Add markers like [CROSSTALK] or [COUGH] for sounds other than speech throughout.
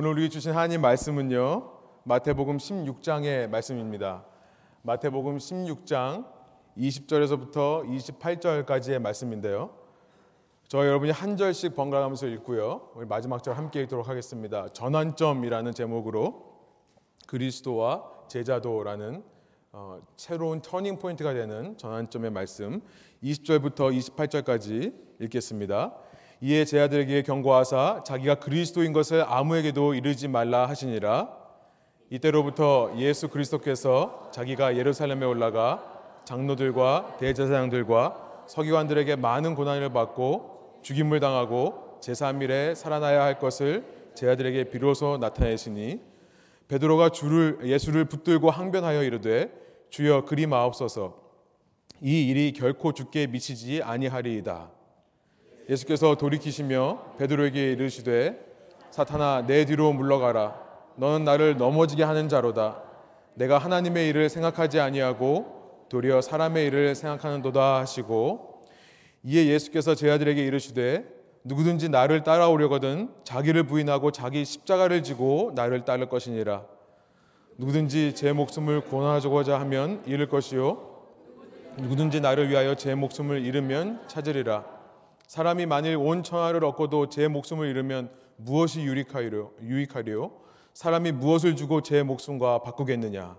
오늘 우리 주신 하나님 말씀은요. 마태복음 16장의 말씀입니다. 마태복음 16장 20절에서부터 28절까지의 말씀인데요. 저 여러분이 한 절씩 번갈아가면서 읽고요. 우리 마지막 절 함께 읽도록 하겠습니다. 전환점이라는 제목으로 그리스도와 제자도라는 어, 새로운 터닝 포인트가 되는 전환점의 말씀 20절부터 28절까지 읽겠습니다. 이에 제 아들에게 경고하사 자기가 그리스도인 것을 아무에게도 이르지 말라 하시니라. 이때로부터 예수 그리스도께서 자기가 예루살렘에 올라가 장로들과 대제사장들과 서기관들에게 많은 고난을 받고 죽임을 당하고 제3일에 살아나야 할 것을 제 아들에게 비로소 나타내시니 베드로가 주를 예수를 붙들고 항변하여 이르되 주여 그리 마옵소서 이 일이 결코 죽게 미치지 아니하리이다. 예수께서 돌이키시며 베드로에게 이르시되 사탄아 내 뒤로 물러가라. 너는 나를 넘어지게 하는 자로다. 내가 하나님의 일을 생각하지 아니하고 도리어 사람의 일을 생각하는도다 하시고 이에 예수께서 제 아들에게 이르시되 누구든지 나를 따라오려거든 자기를 부인하고 자기 십자가를 지고 나를 따를 것이니라. 누구든지 제 목숨을 구원하고자 하면 잃을 것이요 누구든지 나를 위하여 제 목숨을 잃으면 찾으리라 사람이 만일 온 천하를 얻고도 제 목숨을 잃으면 무엇이 유익하리요? 유익하리요? 사람이 무엇을 주고 제 목숨과 바꾸겠느냐?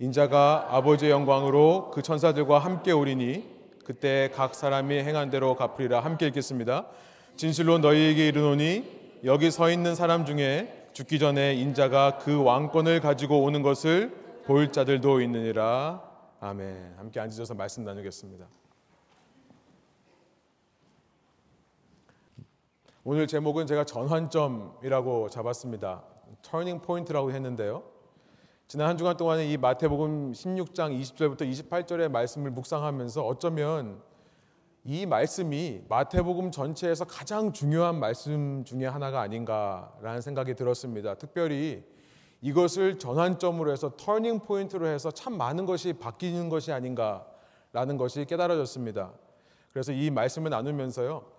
인자가 아버지의 영광으로 그 천사들과 함께 오리니 그때 각 사람이 행한 대로 갚으리라 함께 읽겠습니다. 진실로 너희에게 이르노니 여기 서 있는 사람 중에 죽기 전에 인자가 그 왕권을 가지고 오는 것을 볼 자들도 있느니라. 아멘. 함께 앉으셔서 말씀 나누겠습니다. 오늘 제목은 제가 전환점이라고 잡았습니다. turning point라고 했는데요. 지난 한 주간 동안에 이 마태복음 16장 20절부터 28절의 말씀을 묵상하면서 어쩌면 이 말씀이 마태복음 전체에서 가장 중요한 말씀 중에 하나가 아닌가라는 생각이 들었습니다. 특별히 이것을 전환점으로 해서 turning point로 해서 참 많은 것이 바뀌는 것이 아닌가라는 것이 깨달아졌습니다. 그래서 이 말씀을 나누면서요.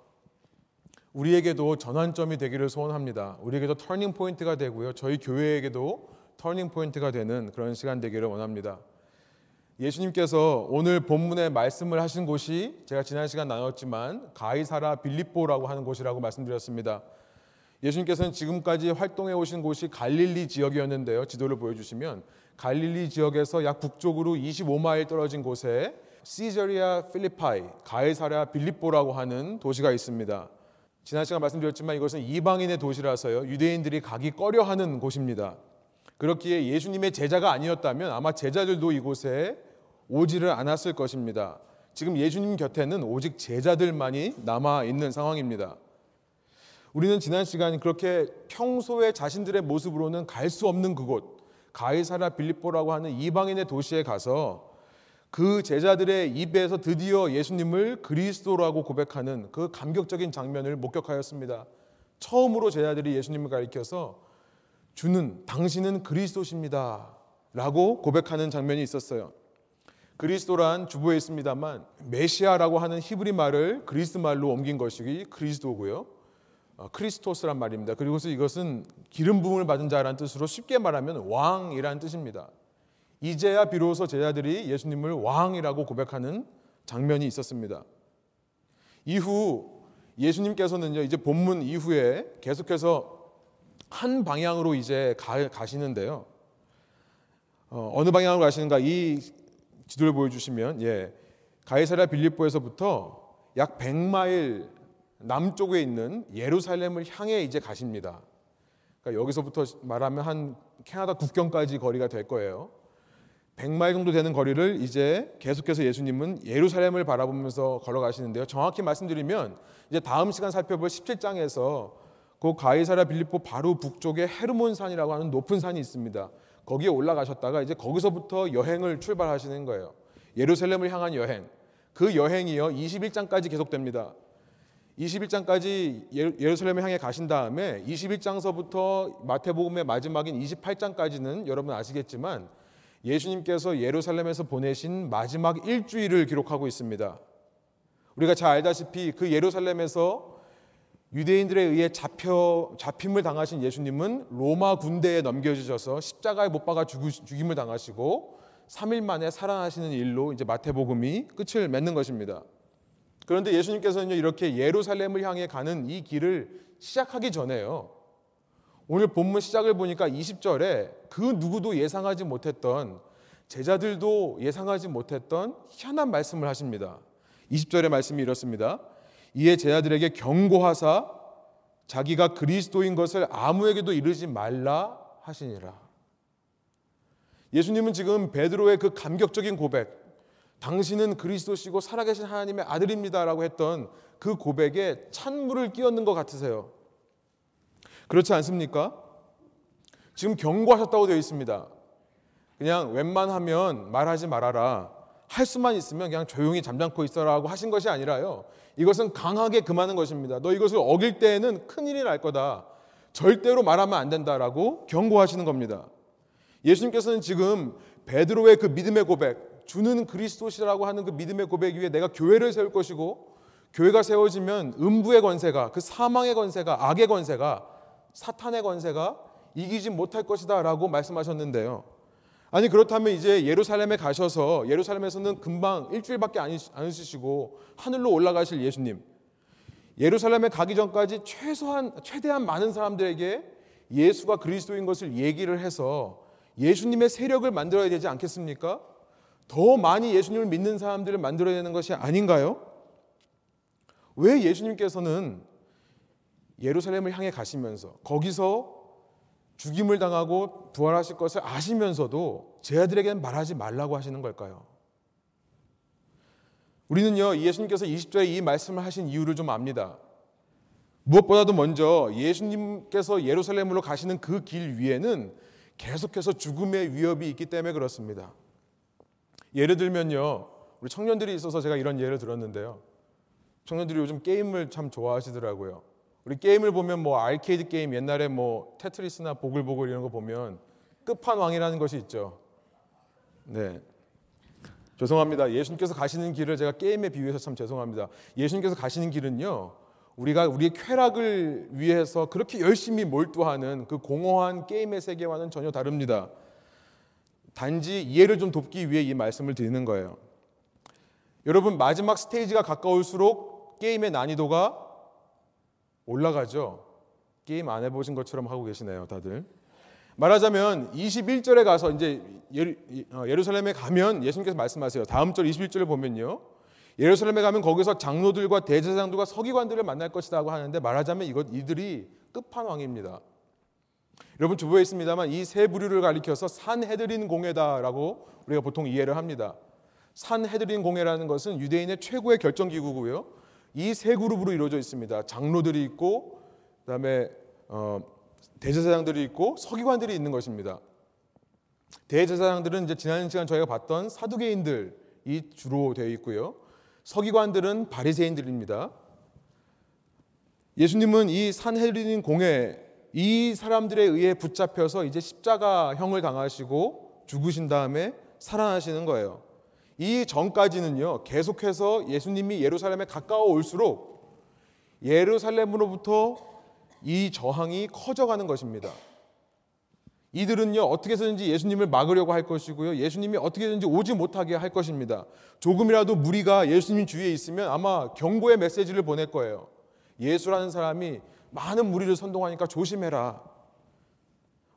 우리에게도 전환점이 되기를 소원합니다. 우리에게도 turning point가 되고요. 저희 교회에게도 turning point가 되는 그런 시간 되기를 원합니다. 예수님께서 오늘 본문에 말씀을 하신 곳이 제가 지난 시간 나눴지만 가이사라 빌립보라고 하는 곳이라고 말씀드렸습니다. 예수님께서는 지금까지 활동해 오신 곳이 갈릴리 지역이었는데요. 지도를 보여주시면 갈릴리 지역에서 약 북쪽으로 25마일 떨어진 곳에 시저리아 필리파이, 가이사라 빌립보라고 하는 도시가 있습니다. 지난 시간 말씀드렸지만 이것은 이방인의 도시라서요. 유대인들이 가기 꺼려하는 곳입니다. 그렇기에 예수님의 제자가 아니었다면 아마 제자들도 이곳에 오지를 않았을 것입니다. 지금 예수님 곁에는 오직 제자들만이 남아 있는 상황입니다. 우리는 지난 시간 그렇게 평소에 자신들의 모습으로는 갈 수 없는 그곳 가이사라 빌립보라고 하는 이방인의 도시에 가서 그 제자들의 입에서 드디어 예수님을 그리스도라고 고백하는 그 감격적인 장면을 목격하였습니다. 처음으로 제자들이 예수님을 가리켜서 주는 당신은 그리스도십니다. 라고 고백하는 장면이 있었어요. 그리스도란 주보에 있습니다만 메시아라고 하는 히브리 말을 그리스 말로 옮긴 것이 그리스도고요. 어, 크리스토스란 말입니다. 그리고서 이것은 기름 부음을 받은 자라는 뜻으로 쉽게 말하면 왕이라는 뜻입니다. 이제야 비로소 제자들이 예수님을 왕이라고 고백하는 장면이 있었습니다. 이후 예수님께서는요, 이제 본문 이후에 계속해서 한 방향으로 이제 가, 시는데요 어, 느 방향으로 가시는가 이 지도를 보여주시면, 예, 가이사랴 빌립보에서부터 약 100마일 남쪽에 있는 예루살렘을 향해 이제 가십니다. 그러니까 여기서부터 말하면 한 캐나다 국경까지 거리가 될 거예요. 100마일 정도 되는 거리를 이제 계속해서 예수님은 예루살렘을 바라보면서 걸어가시는데요. 정확히 말씀드리면 이제 다음 시간 살펴볼 17장에서 그 가이사라 빌립보 바로 북쪽에 헤르몬 산이라고 하는 높은 산이 있습니다. 거기에 올라가셨다가 이제 거기서부터 여행을 출발하시는 거예요. 예루살렘을 향한 여행. 그 여행이요 21장까지 계속됩니다. 21장까지 예루살렘을 향해 가신 다음에 21장서부터 마태복음의 마지막인 28장까지는 여러분 아시겠지만 예수님께서 예루살렘에서 보내신 마지막 일주일을 기록하고 있습니다. 우리가 잘 알다시피 그 예루살렘에서 유대인들에 의해 잡혀 잡힘을 당하신 예수님은 로마 군대에 넘겨주셔서 십자가에 못 박아 죽임을 당하시고 3일 만에 살아나시는 일로 이제 마태복음이 끝을 맺는 것입니다. 그런데 예수님께서는 이렇게 예루살렘을 향해 가는 이 길을 시작하기 전에요. 오늘 본문 시작을 보니까 20절에 그 누구도 예상하지 못했던 제자들도 예상하지 못했던 희한한 말씀을 하십니다. 20절의 말씀이 이렇습니다. 이에 제자들에게 경고하사 자기가 그리스도인 것을 아무에게도 이르지 말라 하시니라. 예수님은 지금 베드로의 그 감격적인 고백, 당신은 그리스도시고 살아계신 하나님의 아들입니다라고 했던 그 고백에 찬물을 끼얹는 것 같으세요. 그렇지 않습니까? 지금 경고하셨다고 되어 있습니다. 그냥 웬만하면 말하지 말아라. 할 수만 있으면 그냥 조용히 잠잠고 있어라고 하신 것이 아니라요. 이것은 강하게 금하는 것입니다. 너 이것을 어길 때에는 큰일이 날 거다. 절대로 말하면 안 된다라고 경고하시는 겁니다. 예수님께서는 지금 베드로의 그 믿음의 고백, 주는 그리스도시라고 하는 그 믿음의 고백 위에 내가 교회를 세울 것이고 교회가 세워지면 음부의 권세가 그 사망의 권세가 악의 권세가 사탄의 권세가 이기지 못할 것이다 라고 말씀하셨는데요. 아니 그렇다면 이제 예루살렘에 가셔서 예루살렘에서는 금방 일주일밖에 안 있으시고 하늘로 올라가실 예수님. 예루살렘에 가기 전까지 최소한 최대한 많은 사람들에게 예수가 그리스도인 것을 얘기를 해서 예수님의 세력을 만들어야 되지 않겠습니까? 더 많이 예수님을 믿는 사람들을 만들어야 되는 것이 아닌가요? 왜 예수님께서는 예루살렘을 향해 가시면서 거기서 죽임을 당하고 부활하실 것을 아시면서도 제 아들에게는 말하지 말라고 하시는 걸까요? 우리는요, 예수님께서 20절에 이 말씀을 하신 이유를 좀 압니다. 무엇보다도 먼저 예수님께서 예루살렘으로 가시는 그 길 위에는 계속해서 죽음의 위협이 있기 때문에 그렇습니다. 예를 들면요. 우리 청년들이 있어서 제가 이런 예를 들었는데요. 청년들이 요즘 게임을 참 좋아하시더라고요. 우리 게임을 보면 뭐 아케이드 게임 옛날에 뭐 테트리스나 보글보글 이런 거 보면 끝판왕이라는 것이 있죠. 네. 죄송합니다. 예수님께서 가시는 길을 제가 게임에 비유해서 참 죄송합니다. 예수님께서 가시는 길은요. 우리가 우리의 쾌락을 위해서 그렇게 열심히 몰두하는 그 공허한 게임의 세계와는 전혀 다릅니다. 단지 이해를 좀 돕기 위해 이 말씀을 드리는 거예요. 여러분 마지막 스테이지가 가까울수록 게임의 난이도가 올라가죠. 게임 안 해보신 것처럼 하고 계시네요, 다들. 말하자면 21절에 가서 이제 어, 예루살렘에 가면 예수님께서 말씀하세요. 다음 절 21절을 보면요. 예루살렘에 가면 거기서 장로들과 대제사장들과 서기관들을 만날 것이라고 하는데 말하자면 이것 이들이 끝판왕입니다. 여러분 주부에 있습니다만 이 세 부류를 가리켜서 산헤드린 공회다라고 우리가 보통 이해를 합니다. 산헤드린 공회라는 것은 유대인의 최고의 결정 기구고요. 이 세 그룹으로 이루어져 있습니다. 장로들이 있고 그다음에 어, 대제사장들이 있고 서기관들이 있는 것입니다. 대제사장들은 이제 지난 시간 저희가 봤던 사두개인들이 주로 되어 있고요. 서기관들은 바리새인들입니다. 예수님은 이 산헤드린 공회 이 사람들에 의해 붙잡혀서 이제 십자가형을 당하시고 죽으신 다음에 살아나시는 거예요. 이 전까지는요, 계속해서 예수님이 예루살렘에 가까워 올수록 예루살렘으로부터 이 저항이 커져가는 것입니다. 이들은요, 어떻게 해서든지 예수님을 막으려고 할 것이고요, 예수님이 어떻게 든지 오지 못하게 할 것입니다. 조금이라도 무리가 예수님 주위에 있으면 아마 경고의 메시지를 보낼 거예요. 예수라는 사람이 많은 무리를 선동하니까 조심해라.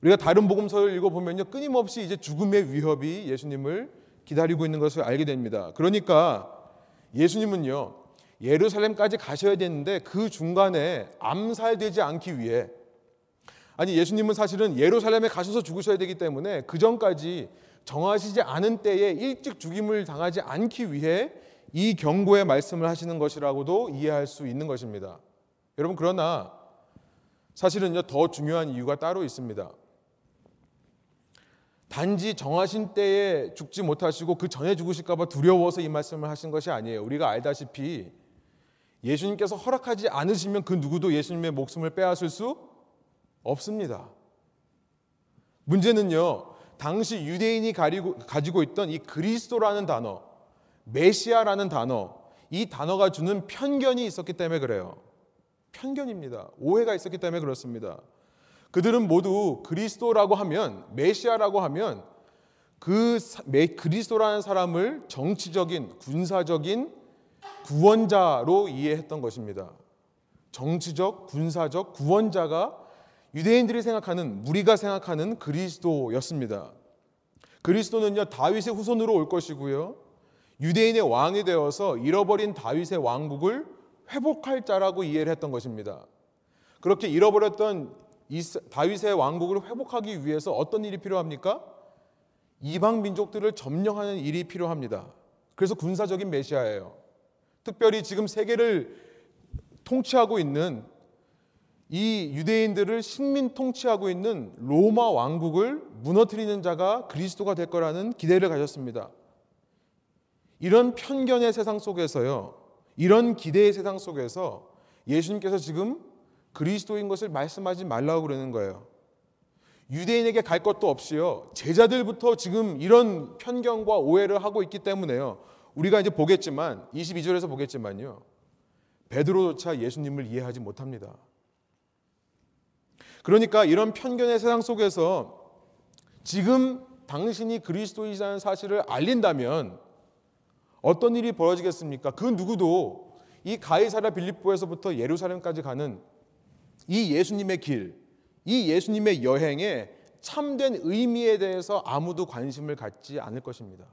우리가 다른 복음서를 읽어보면요. 끊임없이 이제 죽음의 위협이 예수님을 기다리고 있는 것을 알게 됩니다. 그러니까 예수님은요. 예루살렘까지 가셔야 되는데 그 중간에 암살되지 않기 위해 아니 예수님은 사실은 예루살렘에 가셔서 죽으셔야 되기 때문에 그 전까지 정하시지 않은 때에 일찍 죽임을 당하지 않기 위해 이 경고의 말씀을 하시는 것이라고도 이해할 수 있는 것입니다. 여러분 그러나 사실은요, 더 중요한 이유가 따로 있습니다. 단지 정하신 때에 죽지 못하시고 그 전에 죽으실까봐 두려워서 이 말씀을 하신 것이 아니에요. 우리가 알다시피 예수님께서 허락하지 않으시면 그 누구도 예수님의 목숨을 빼앗을 수 없습니다. 문제는요, 당시 유대인이 가리고, 가지고 있던 이 그리스도라는 단어, 메시아라는 단어, 이 단어가 주는 편견이 있었기 때문에 그래요. 편견입니다. 오해가 있었기 때문에 그렇습니다. 그들은 모두 그리스도라고 하면 메시아라고 하면 그 그리스도라는 사람을 정치적인 군사적인 구원자로 이해했던 것입니다. 정치적 군사적 구원자가 유대인들이 생각하는 무리가 생각하는 그리스도였습니다. 그리스도는요 다윗의 후손으로 올 것이고요. 유대인의 왕이 되어서 잃어버린 다윗의 왕국을 회복할 자라고 이해를 했던 것입니다. 그렇게 잃어버렸던 다윗의 왕국을 회복하기 위해서 어떤 일이 필요합니까? 이방 민족들을 점령하는 일이 필요합니다. 그래서 군사적인 메시아예요. 특별히 지금 세계를 통치하고 있는 이 유대인들을 식민 통치하고 있는 로마 왕국을 무너뜨리는 자가 그리스도가 될 거라는 기대를 가졌습니다. 이런 편견의 세상 속에서요. 이런 기대의 세상 속에서 예수님께서 지금 그리스도인 것을 말씀하지 말라고 그러는 거예요. 유대인에게 갈 것도 없이요. 제자들부터 지금 이런 편견과 오해를 하고 있기 때문에요. 우리가 이제 보겠지만 22절에서 보겠지만요. 베드로조차 예수님을 이해하지 못합니다. 그러니까 이런 편견의 세상 속에서 지금 당신이 그리스도이라는 사실을 알린다면 어떤 일이 벌어지겠습니까? 그 누구도 이 가이사라 빌립보에서부터 예루살렘까지 가는 이 예수님의 길, 이 예수님의 여행에 참된 의미에 대해서 아무도 관심을 갖지 않을 것입니다.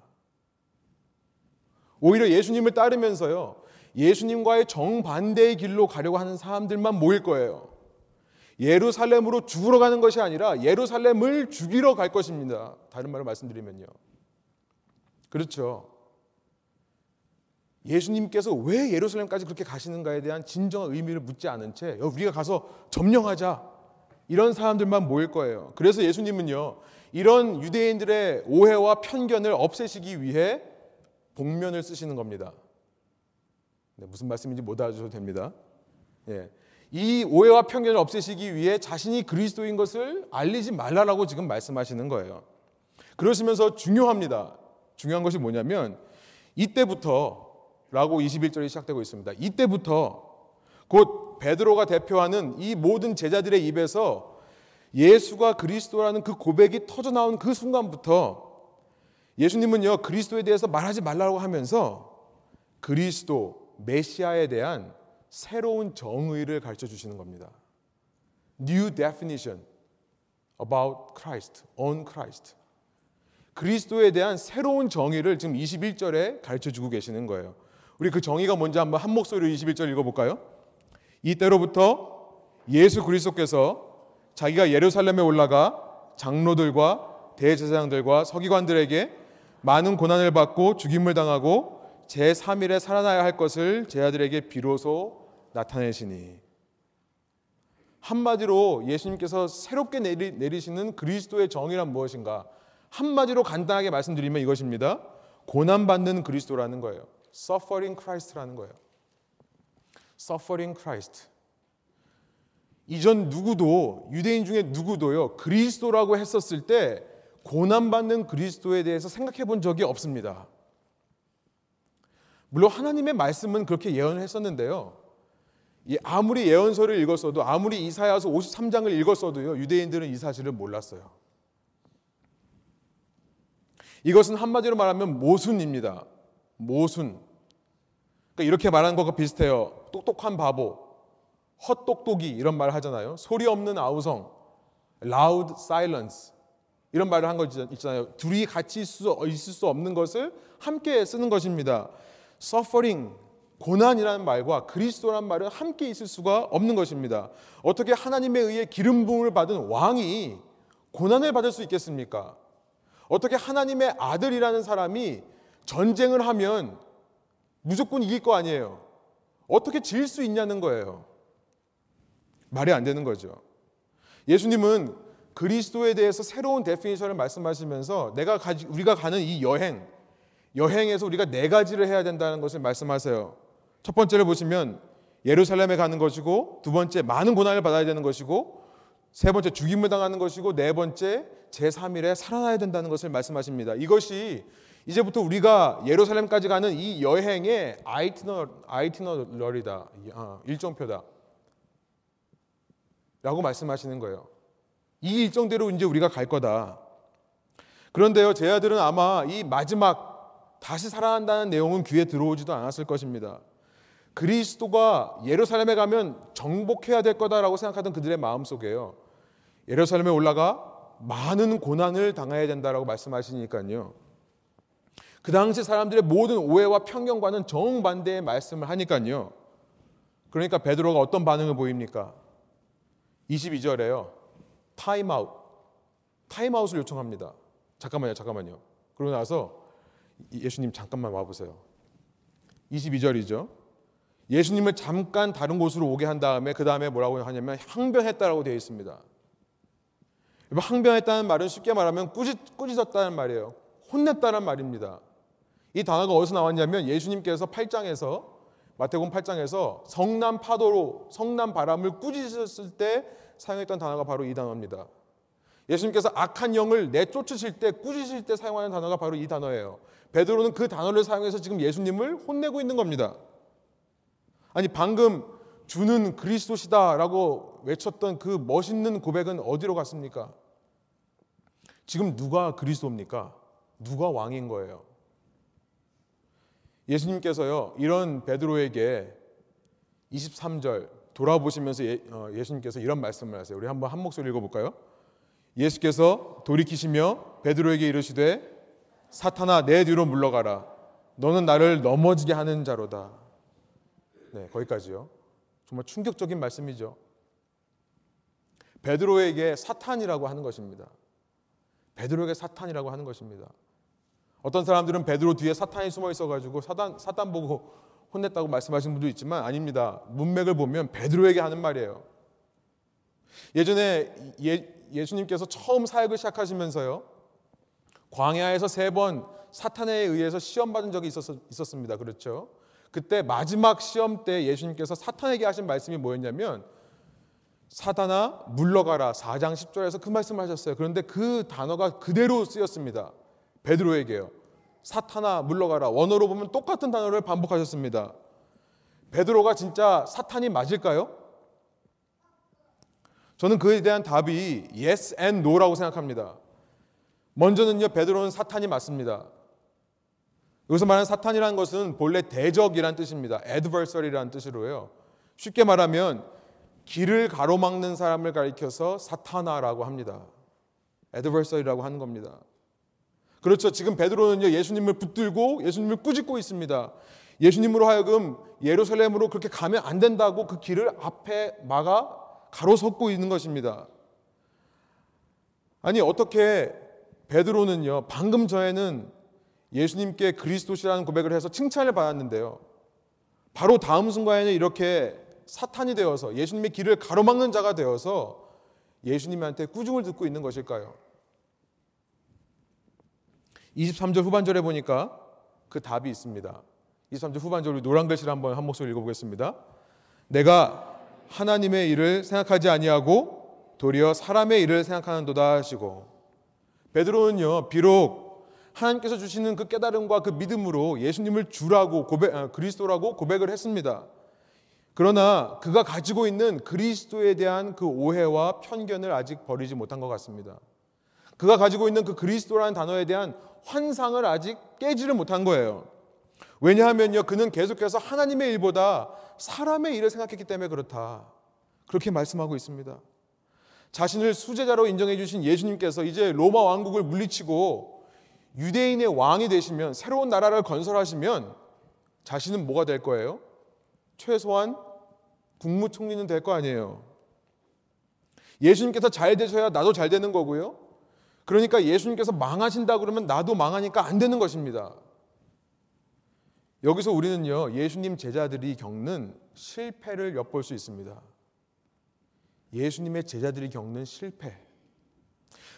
오히려 예수님을 따르면서요, 예수님과의 정반대의 길로 가려고 하는 사람들만 모일 거예요. 예루살렘으로 죽으러 가는 것이 아니라 예루살렘을 죽이러 갈 것입니다. 다른 말로 말씀드리면요. 그렇죠. 예수님께서 왜 예루살렘까지 그렇게 가시는가에 대한 진정한 의미를 묻지 않은 채 우리가 가서 점령하자 이런 사람들만 모일 거예요. 그래서 예수님은요 이런 유대인들의 오해와 편견을 없애시기 위해 복면을 쓰시는 겁니다. 네, 무슨 말씀인지 못 알아주셔도 됩니다. 예. 이 오해와 편견을 없애시기 위해 자신이 그리스도인 것을 알리지 말라라고 지금 말씀하시는 거예요. 그러시면서 중요합니다. 중요한 것이 뭐냐면 이때부터 라고 21절이 시작되고 있습니다. 이때부터 곧 베드로가 대표하는 이 모든 제자들의 입에서 예수가 그리스도라는 그 고백이 터져 나온 그 순간부터 예수님은요 그리스도에 대해서 말하지 말라고 하면서 그리스도 메시아에 대한 새로운 정의를 가르쳐 주시는 겁니다. New definition about Christ, on Christ. 그리스도에 대한 새로운 정의를 지금 21절에 가르쳐 주고 계시는 거예요. 우리 그 정의가 뭔지 한번 한 목소리로 21절 읽어볼까요? 이때로부터 예수 그리스도께서 자기가 예루살렘에 올라가 장로들과 대제사장들과 서기관들에게 많은 고난을 받고 죽임을 당하고 제3일에 살아나야 할 것을 제 아들에게 비로소 나타내시니 한마디로 예수님께서 새롭게 내리, 내리시는 그리스도의 정의란 무엇인가? 한마디로 간단하게 말씀드리면 이것입니다. 고난받는 그리스도라는 거예요. Suffering Christ라는 거예요. suffering Christ. 이전 누구도 유대인 중에 누구도요 그리스도라고 했었을 때 고난 받는 그리스도에 대해서 생각해 본 적이 없습니다. 물론 하나님의 말씀은 그렇게 예언을 했었는데요. 아무리 예언서를 읽었어도 아무리 이사야서 53장을 읽었어도요 유대인들은 이 사실을 몰랐어요. 이것은 한마디로 말하면 모순입니다. 모순. 그러니까 이렇게 말하는 것과 비슷해요. 똑똑한 바보, 헛똑똑이 이런 말을 하잖아요. 소리 없는 아우성, loud silence 이런 말을 한 거 있잖아요. 둘이 같이 있을 수, 없는 것을 함께 쓰는 것입니다. suffering 고난이라는 말과 그리스도라는 말은 함께 있을 수가 없는 것입니다. 어떻게 하나님에 의해 기름 부음을 받은 왕이 고난을 받을 수 있겠습니까? 어떻게 하나님의 아들이라는 사람이 전쟁을 하면 무조건 이길 거 아니에요. 어떻게 질 수 있냐는 거예요. 말이 안 되는 거죠. 예수님은 그리스도에 대해서 새로운 데피니션을 말씀하시면서 내가 가지, 우리가 가는 이 여행, 여행에서 우리가 네 가지를 해야 된다는 것을 말씀하세요. 첫 번째를 보시면 예루살렘에 가는 것이고, 두 번째 많은 고난을 받아야 되는 것이고, 세 번째 죽임을 당하는 것이고, 네 번째 제3일에 살아나야 된다는 것을 말씀하십니다. 이것이 이제부터 우리가 예루살렘까지 가는 이 여행의 아이티너, 아이티너러리다. 아, 일정표다. 라고 말씀하시는 거예요. 이 일정대로 이제 우리가 갈 거다. 그런데요, 제 아들은 아마 이 마지막 다시 살아난다는 내용은 귀에 들어오지도 않았을 것입니다. 그리스도가 예루살렘에 가면 정복해야 될 거다라고 생각하던 그들의 마음 속에요. 예루살렘에 올라가 많은 고난을 당해야 된다라고 말씀하시니까요. 그 당시 사람들의 모든 오해와 편견과는 정반대의 말씀을 하니까요. 그러니까 베드로가 어떤 반응을 보입니까? 22절에요. 타임아웃. 타임아웃을 요청합니다. 잠깐만요, 잠깐만요. 그러고 나서 예수님 잠깐만 와보세요. 22절이죠. 예수님을 잠깐 다른 곳으로 오게 한 다음에 그 다음에 뭐라고 하냐면 항변했다라고 되어 있습니다. 항변했다는 말은 쉽게 말하면 꾸짖, 꾸짖었다는 말이에요. 혼냈다는 말입니다. 이 단어가 어디서 나왔냐면 예수님께서 8장에서 마태복음 8장에서 성남 파도로 성남 바람을 꾸짖으셨을 때 사용했던 단어가 바로 이 단어입니다. 예수님께서 악한 영을 내쫓으실 때 꾸짖으실 때 사용하는 단어가 바로 이 단어예요. 베드로는 그 단어를 사용해서 지금 예수님을 혼내고 있는 겁니다. 아니 방금 주는 그리스도시다라고 외쳤던 그 멋있는 고백은 어디로 갔습니까? 지금 누가 그리스도입니까? 누가 왕인 거예요? 예수님께서요 이런 베드로에게 23절 돌아보시면서 예, 어, 예수님께서 이런 말씀을 하세요. 우리 한번 한 목소리 읽어볼까요? 예수께서 돌이키시며 베드로에게 이르시되 사탄아 내 뒤로 물러가라. 너는 나를 넘어지게 하는 자로다. 네, 거기까지요. 정말 충격적인 말씀이죠. 베드로에게 사탄이라고 하는 것입니다. 베드로에게 사탄이라고 하는 것입니다. 어떤 사람들은 베드로 뒤에 사탄이 숨어 있어가지고 사단 사탄 보고 혼냈다고 말씀하시는 분도 있지만 아닙니다. 문맥을 보면 베드로에게 하는 말이에요. 예전에 예, 예수님께서 처음 사역을 시작하시면서요. 광야에서 세 번 사탄에 의해서 시험 받은 적이 있었, 있었습니다. 그렇죠? 그때 마지막 시험 때 예수님께서 사탄에게 하신 말씀이 뭐였냐면 사단아 물러가라 4장 10절에서 그 말씀을 하셨어요. 그런데 그 단어가 그대로 쓰였습니다. 베드로에게요. 사탄아 물러가라. 원어로 보면 똑같은 단어를 반복하셨습니다. 베드로가 진짜 사탄이 맞을까요? 저는 그에 대한 답이 yes and no라고 생각합니다. 먼저는요, 베드로는 사탄이 맞습니다. 여기서 말하는 사탄이라는 것은 본래 대적이란 뜻입니다. adversary라는 뜻으로요. 쉽게 말하면 길을 가로막는 사람을 가리켜서 사탄아라고 합니다. adversary라고 하는 겁니다. 그렇죠. 지금 베드로는요, 예수님을 붙들고 예수님을 꾸짖고 있습니다. 예수님으로 하여금 예루살렘으로 그렇게 가면 안 된다고 그 길을 앞에 막아 가로섰고 있는 것입니다. 아니, 어떻게 베드로는요, 방금 전에는 예수님께 그리스도시라는 고백을 해서 칭찬을 받았는데요. 바로 다음 순간에는 이렇게 사탄이 되어서 예수님의 길을 가로막는 자가 되어서 예수님한테 꾸중을 듣고 있는 것일까요? 23절 후반절에 보니까 그 답이 있습니다. 23절 후반절 노란 글씨를 한번 한 목소리 읽어보겠습니다. 내가 하나님의 일을 생각하지 아니하고 도리어 사람의 일을 생각하는도다 하시고 베드로는요 비록 하나님께서 주시는 그 깨달음과 그 믿음으로 예수님을 주라고 고백 아, 그리스도라고 고백을 했습니다. 그러나 그가 가지고 있는 그리스도에 대한 그 오해와 편견을 아직 버리지 못한 것 같습니다. 그가 가지고 있는 그 그리스도라는 단어에 대한 환상을 아직 깨지를 못한 거예요. 왜냐하면요, 그는 계속해서 하나님의 일보다 사람의 일을 생각했기 때문에 그렇다. 그렇게 말씀하고 있습니다. 자신을 수제자로 인정해 주신 예수님께서 이제 로마 왕국을 물리치고 유대인의 왕이 되시면 새로운 나라를 건설하시면 자신은 뭐가 될 거예요? 최소한 국무총리는 될 거 아니에요. 예수님께서 잘 되셔야 나도 잘 되는 거고요. 그러니까 예수님께서 망하신다 그러면 나도 망하니까 안 되는 것입니다. 여기서 우리는요, 예수님 제자들이 겪는 실패를 엿볼 수 있습니다. 예수님의 제자들이 겪는 실패.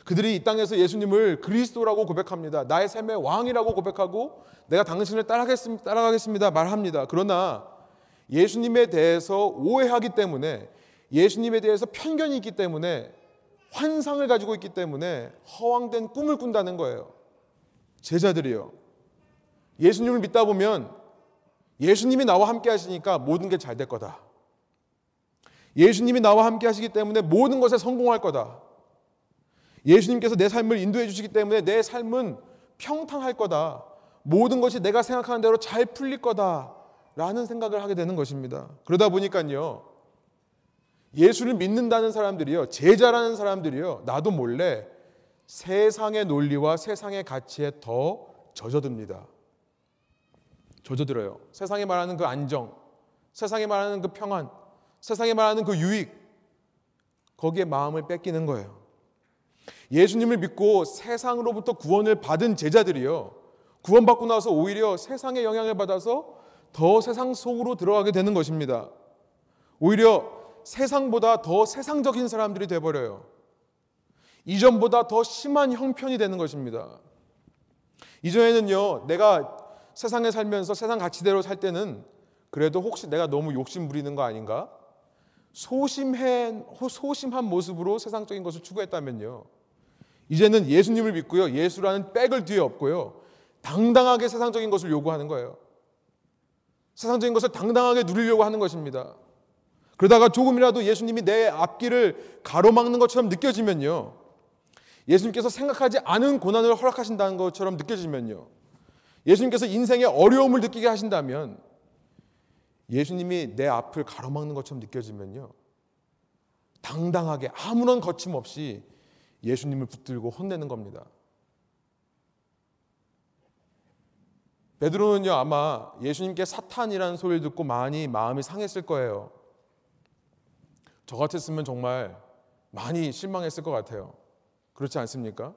그들이 이 땅에서 예수님을 그리스도라고 고백합니다. 나의 삶의 왕이라고 고백하고 내가 당신을 따라가겠습니다, 따라가겠습니다 말합니다. 그러나 예수님에 대해서 오해하기 때문에 예수님에 대해서 편견이 있기 때문에 환상을 가지고 있기 때문에 허황된 꿈을 꾼다는 거예요. 제자들이요. 예수님을 믿다 보면 예수님이 나와 함께 하시니까 모든 게 잘 될 거다. 예수님이 나와 함께 하시기 때문에 모든 것에 성공할 거다. 예수님께서 내 삶을 인도해 주시기 때문에 내 삶은 평탄할 거다. 모든 것이 내가 생각하는 대로 잘 풀릴 거다. 라는 생각을 하게 되는 것입니다. 그러다 보니까요. 예수를 믿는다는 사람들이요. 제자라는 사람들이요. 나도 몰래 세상의 논리와 세상의 가치에 더 젖어듭니다. 젖어들어요. 세상에 말하는 그 안정, 세상에 말하는 그 평안, 세상에 말하는 그 유익, 거기에 마음을 뺏기는 거예요. 예수님을 믿고 세상으로부터 구원을 받은 제자들이요. 구원받고 나서 오히려 세상의 영향을 받아서 더 세상 속으로 들어가게 되는 것입니다. 오히려 세상보다 더 세상적인 사람들이 되어버려요. 이전보다 더 심한 형편이 되는 것입니다. 이전에는요, 내가 세상에 살면서 세상 가치대로 살 때는 그래도 혹시 내가 너무 욕심 부리는 거 아닌가? 소심한, 소심한 모습으로 세상적인 것을 추구했다면요. 이제는 예수님을 믿고요. 예수라는 백을 뒤에 없고요. 당당하게 세상적인 것을 요구하는 거예요. 세상적인 것을 당당하게 누리려고 하는 것입니다. 그러다가 조금이라도 예수님이 내 앞길을 가로막는 것처럼 느껴지면요. 예수님께서 생각하지 않은 고난을 허락하신다는 것처럼 느껴지면요. 예수님께서 인생의 어려움을 느끼게 하신다면 예수님이 내 앞을 가로막는 것처럼 느껴지면요. 당당하게 아무런 거침없이 예수님을 붙들고 혼내는 겁니다. 베드로는요 아마 예수님께 사탄이라는 소리를 듣고 많이 마음이 상했을 거예요. 저 같았으면 정말 많이 실망했을 것 같아요. 그렇지 않습니까?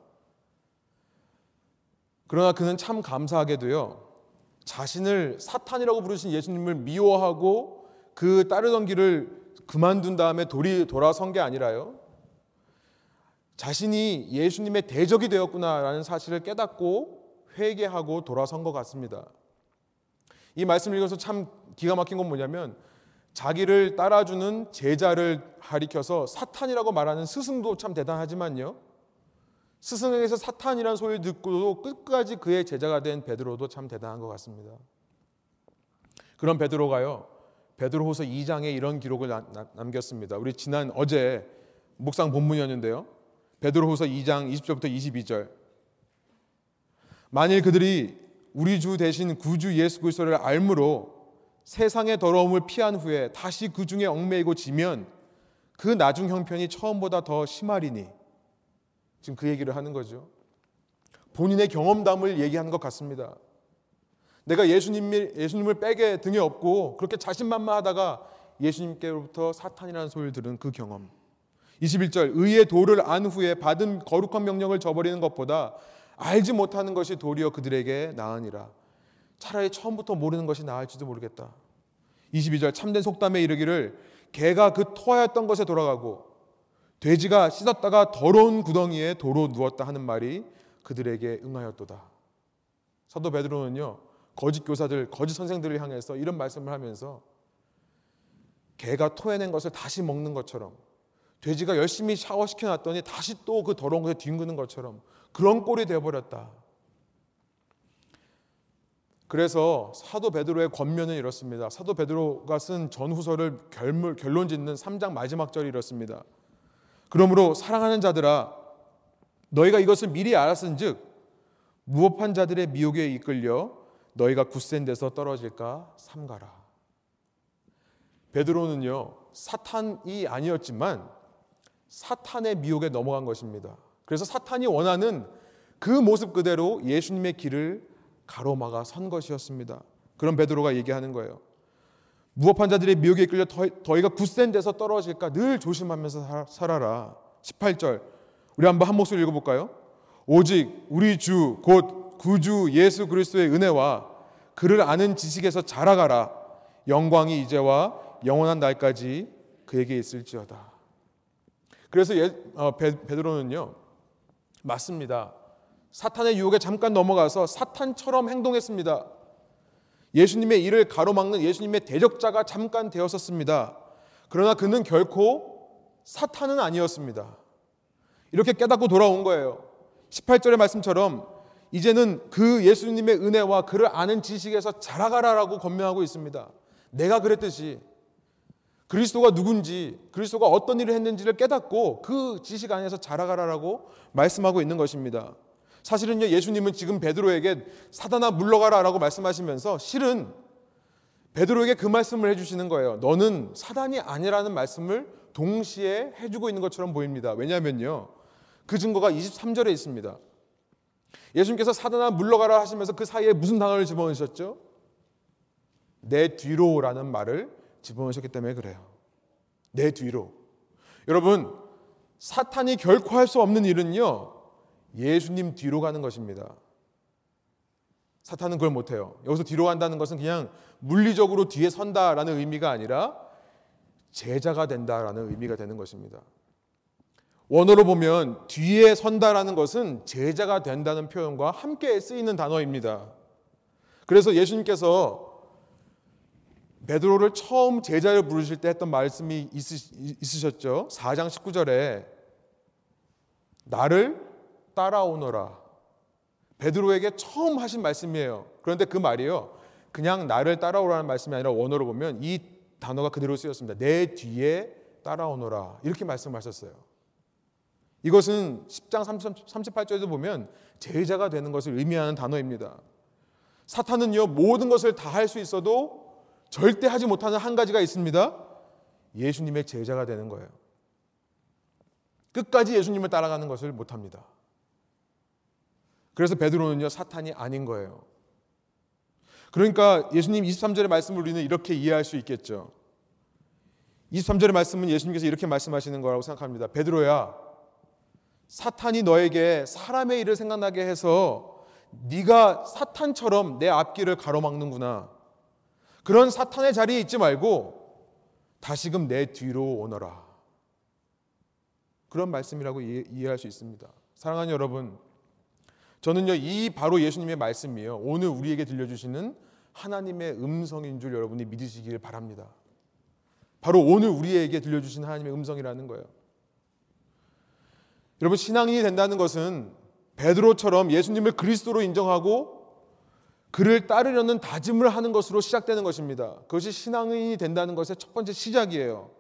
그러나 그는 참 감사하게도요 자신을 사탄이라고 부르신 예수님을 미워하고 그 따르던 길을 그만둔 다음에 돌이 돌아선 게 아니라요 자신이 예수님의 대적이 되었구나라는 사실을 깨닫고 회개하고 돌아선 것 같습니다. 이 말씀을 읽어서 참 기가 막힌 건 뭐냐면 자기를 따라주는 제자를 가리켜서 사탄이라고 말하는 스승도 참 대단하지만요. 스승에게서 사탄이라는 소리를 듣고도 끝까지 그의 제자가 된 베드로도 참 대단한 것 같습니다. 그런 베드로가요. 베드로후서 2장에 이런 기록을 남겼습니다. 우리 지난 어제 묵상 본문이었는데요. 베드로후서 2장 20절부터 22절. 만일 그들이 우리 주 대신 구주 예수 그리스도를 알므로 세상의 더러움을 피한 후에 다시 그 중에 얽매이고 지면 그 나중 형편이 처음보다 더 심하리니 지금 그 얘기를 하는 거죠. 본인의 경험담을 얘기하는 것 같습니다. 내가 예수님을, 예수님을 빼게 등에 업고 그렇게 자신만만하다가 예수님께로부터 사탄이라는 소리를 들은 그 경험. 21절 의의 도를 안 후에 받은 거룩한 명령을 저버리는 것보다 알지 못하는 것이 도리어 그들에게 나으니라. 차라리 처음부터 모르는 것이 나을지도 모르겠다. 22절 참된 속담에 이르기를 개가 그 토하였던 것에 돌아가고 돼지가 씻었다가 더러운 구덩이에 도로 누웠다 하는 말이 그들에게 응하였도다. 사도 베드로는요 거짓 교사들, 거짓 선생들을 향해서 이런 말씀을 하면서 개가 토해낸 것을 다시 먹는 것처럼 돼지가 열심히 샤워시켜 놨더니 다시 또 그 더러운 것에 뒹구는 것처럼 그런 꼴이 되어 버렸다. 그래서 사도 베드로의 권면은 이렇습니다. 사도 베드로가 쓴 전후서를 결론 짓는 3장 마지막 절이 이렇습니다. 그러므로 사랑하는 자들아 너희가 이것을 미리 알았은즉 무법한 자들의 미혹에 이끌려 너희가 굳센 데서 떨어질까 삼가라. 베드로는요 사탄이 아니었지만 사탄의 미혹에 넘어간 것입니다. 그래서 사탄이 원하는 그 모습 그대로 예수님의 길을 가로막아 선 것이었습니다. 그런 베드로가 얘기하는 거예요. 무법한 자들의 미혹에 끌려 더희가 굳센 데서 떨어질까 늘 조심하면서 살아라. 18절. 우리 한번 한 목소리 읽어볼까요? 오직 우리 주 곧 구주 예수 그리스도의 은혜와 그를 아는 지식에서 자라가라. 영광이 이제와 영원한 날까지 그에게 있을지어다. 그래서 예, 어, 베, 베드로는요 맞습니다. 사탄의 유혹에 잠깐 넘어가서 사탄처럼 행동했습니다. 예수님의 일을 가로막는 예수님의 대적자가 잠깐 되었었습니다. 그러나 그는 결코 사탄은 아니었습니다. 이렇게 깨닫고 돌아온 거예요. 18절의 말씀처럼 이제는 그 예수님의 은혜와 그를 아는 지식에서 자라가라라고 권면하고 있습니다. 내가 그랬듯이 그리스도가 누군지, 그리스도가 어떤 일을 했는지를 깨닫고 그 지식 안에서 자라가라라고 말씀하고 있는 것입니다. 사실은요, 예수님은 지금 베드로에게 사단아 물러가라라고 말씀하시면서 실은 베드로에게 그 말씀을 해주시는 거예요. 너는 사단이 아니라는 말씀을 동시에 해주고 있는 것처럼 보입니다. 왜냐하면요, 그 증거가 23절에 있습니다. 예수님께서 사단아 물러가라 하시면서 그 사이에 무슨 단어를 집어넣으셨죠? 내 뒤로라는 말을 집어넣으셨기 때문에 그래요. 내 뒤로. 여러분, 사탄이 결코 할 수 없는 일은요, 예수님 뒤로 가는 것입니다. 사탄은 그걸 못해요. 여기서 뒤로 간다는 것은 그냥 물리적으로 뒤에 선다라는 의미가 아니라 제자가 된다라는 의미가 되는 것입니다. 원어로 보면 뒤에 선다라는 것은 제자가 된다는 표현과 함께 쓰이는 단어입니다. 그래서 예수님께서 베드로를 처음 제자를 부르실 때 했던 말씀이 있으 셨죠. 4장 19절에 나를 따라오너라. 베드로에게 처음 하신 말씀이에요. 그런데 그 말이요. 그냥 나를 따라오라는 말씀이 아니라 원어로 보면 이 단어가 그대로 쓰였습니다. 내 뒤에 따라오너라. 이렇게 말씀하셨어요. 이것은 10장 38절에도 보면 제자가 되는 것을 의미하는 단어입니다. 사탄은요, 모든 것을 다 할 수 있어도 절대 하지 못하는 한 가지가 있습니다. 예수님의 제자가 되는 거예요. 끝까지 예수님을 따라가는 것을 못합니다. 그래서 베드로는요, 사탄이 아닌 거예요. 그러니까 예수님 23절의 말씀을 우리는 이렇게 이해할 수 있겠죠. 23절의 말씀은 예수님께서 이렇게 말씀하시는 거라고 생각합니다. 베드로야, 사탄이 너에게 사람의 일을 생각나게 해서 네가 사탄처럼 내 앞길을 가로막는구나. 그런 사탄의 자리에 있지 말고 다시금 내 뒤로 오너라. 그런 말씀이라고 이해, 할 수 있습니다. 사랑하는 여러분, 저는요 이 바로 예수님의 말씀이에요. 오늘 우리에게 들려주시는 하나님의 음성인 줄 여러분이 믿으시길 바랍니다. 바로 오늘 우리에게 들려주신 하나님의 음성이라는 거예요. 여러분 신앙인이 된다는 것은 베드로처럼 예수님을 그리스도로 인정하고 그를 따르려는 다짐을 하는 것으로 시작되는 것입니다. 그것이 신앙인이 된다는 것의 첫 번째 시작이에요.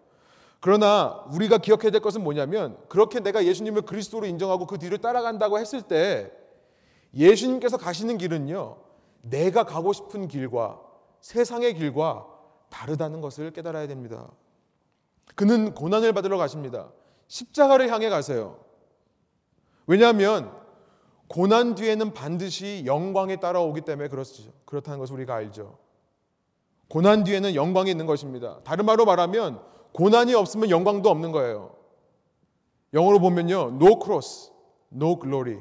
그러나 우리가 기억해야 될 것은 뭐냐면 그렇게 내가 예수님을 그리스도로 인정하고 그 뒤를 따라간다고 했을 때 예수님께서 가시는 길은요. 내가 가고 싶은 길과 세상의 길과 다르다는 것을 깨달아야 됩니다. 그는 고난을 받으러 가십니다. 십자가를 향해 가세요. 왜냐하면 고난 뒤에는 반드시 영광이 따라오기 때문에 그렇죠. 그렇다는 것을 우리가 알죠. 고난 뒤에는 영광이 있는 것입니다. 다른 말로 말하면 고난이 없으면 영광도 없는 거예요. 영어로 보면요. no cross, no glory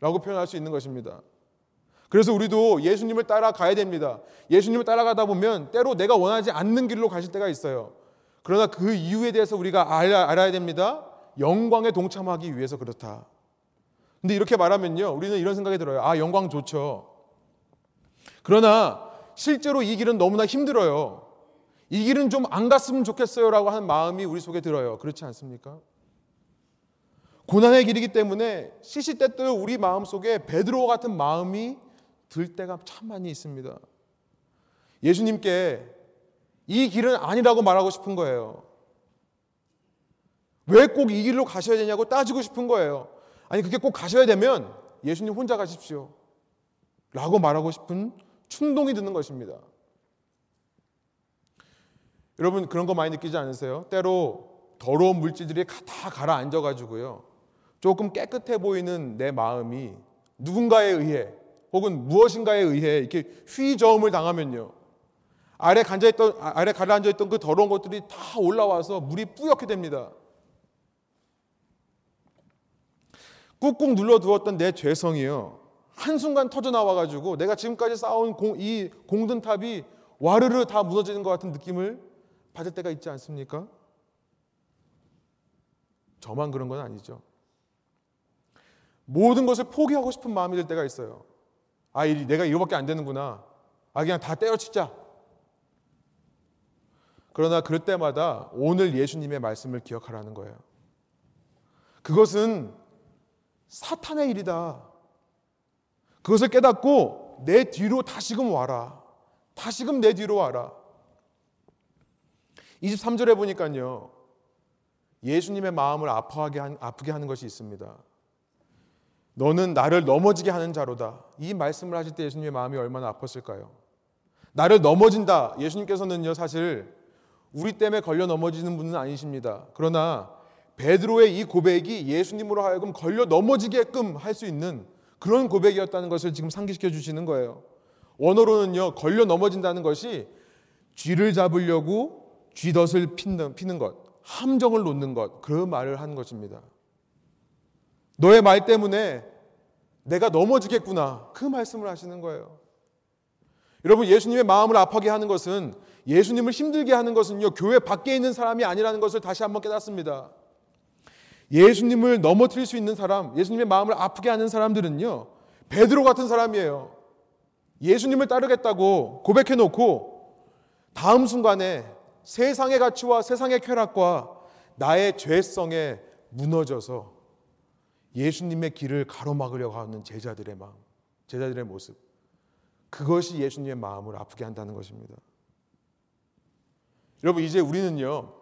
라고 표현할 수 있는 것입니다. 그래서 우리도 예수님을 따라가야 됩니다. 예수님을 따라가다 보면 때로 내가 원하지 않는 길로 가실 때가 있어요. 그러나 그 이유에 대해서 우리가 알아야 됩니다. 영광에 동참하기 위해서 그렇다. 근데 이렇게 말하면요. 우리는 이런 생각이 들어요. 아, 영광 좋죠. 그러나 실제로 이 길은 너무나 힘들어요. 이 길은 좀 안 갔으면 좋겠어요라고 하는 마음이 우리 속에 들어요. 그렇지 않습니까? 고난의 길이기 때문에 시시때때 우리 마음 속에 베드로 같은 마음이 들 때가 참 많이 있습니다. 예수님께 이 길은 아니라고 말하고 싶은 거예요. 왜 꼭 이 길로 가셔야 되냐고 따지고 싶은 거예요. 아니 그게 꼭 가셔야 되면 예수님 혼자 가십시오. 라고 말하고 싶은 충동이 드는 것입니다. 여러분 그런 거 많이 느끼지 않으세요? 때로 더러운 물질들이 다 가라앉아 가지고요. 조금 깨끗해 보이는 내 마음이 누군가에 의해 혹은 무엇인가에 의해 이렇게 휘저음을 당하면요. 아래 앉아 있던 아래 가라앉아 있던 그 더러운 것들이 다 올라와서 물이 뿌옇게 됩니다. 꾹꾹 눌러두었던 내 죄성이요. 한순간 터져 나와가지고 내가 지금까지 쌓아온 공, 이 공든탑이 와르르 다 무너지는 것 같은 느낌을 받을 때가 있지 않습니까? 저만 그런 건 아니죠. 모든 것을 포기하고 싶은 마음이 들 때가 있어요. 아, 내가 이거밖에 안 되는구나. 아, 그냥 다 때려치자. 그러나 그럴 때마다 오늘 예수님의 말씀을 기억하라는 거예요. 그것은 사탄의 일이다. 그것을 깨닫고 내 뒤로 다시금 와라. 다시금 내 뒤로 와라. 23절에 보니까요. 예수님의 마음을 아파하게 한, 아프게 하는 것이 있습니다. 너는 나를 넘어지게 하는 자로다. 이 말씀을 하실 때 예수님의 마음이 얼마나 아팠을까요? 나를 넘어진다. 예수님께서는요, 사실 우리 때문에 걸려 넘어지는 분은 아니십니다. 그러나 베드로의 이 고백이 예수님으로 하여금 걸려 넘어지게끔 할 수 있는 그런 고백이었다는 것을 지금 상기시켜 주시는 거예요. 원어로는요, 걸려 넘어진다는 것이 쥐를 잡으려고 쥐덫을 피는, 피는 것, 함정을 놓는 것, 그런 말을 한 것입니다. 너의 말 때문에 내가 넘어지겠구나. 그 말씀을 하시는 거예요. 여러분, 예수님의 마음을 아파게 하는 것은 예수님을 힘들게 하는 것은요, 교회 밖에 있는 사람이 아니라는 것을 다시 한번 깨닫습니다. 예수님을 넘어뜨릴 수 있는 사람, 예수님의 마음을 아프게 하는 사람들은요, 베드로 같은 사람이에요. 예수님을 따르겠다고 고백해 놓고 다음 순간에 세상의 가치와 세상의 쾌락과 나의 죄성에 무너져서 예수님의 길을 가로막으려고 하는 제자들의 마음, 제자들의 모습. 그것이 예수님의 마음을 아프게 한다는 것입니다. 여러분, 이제 우리는요,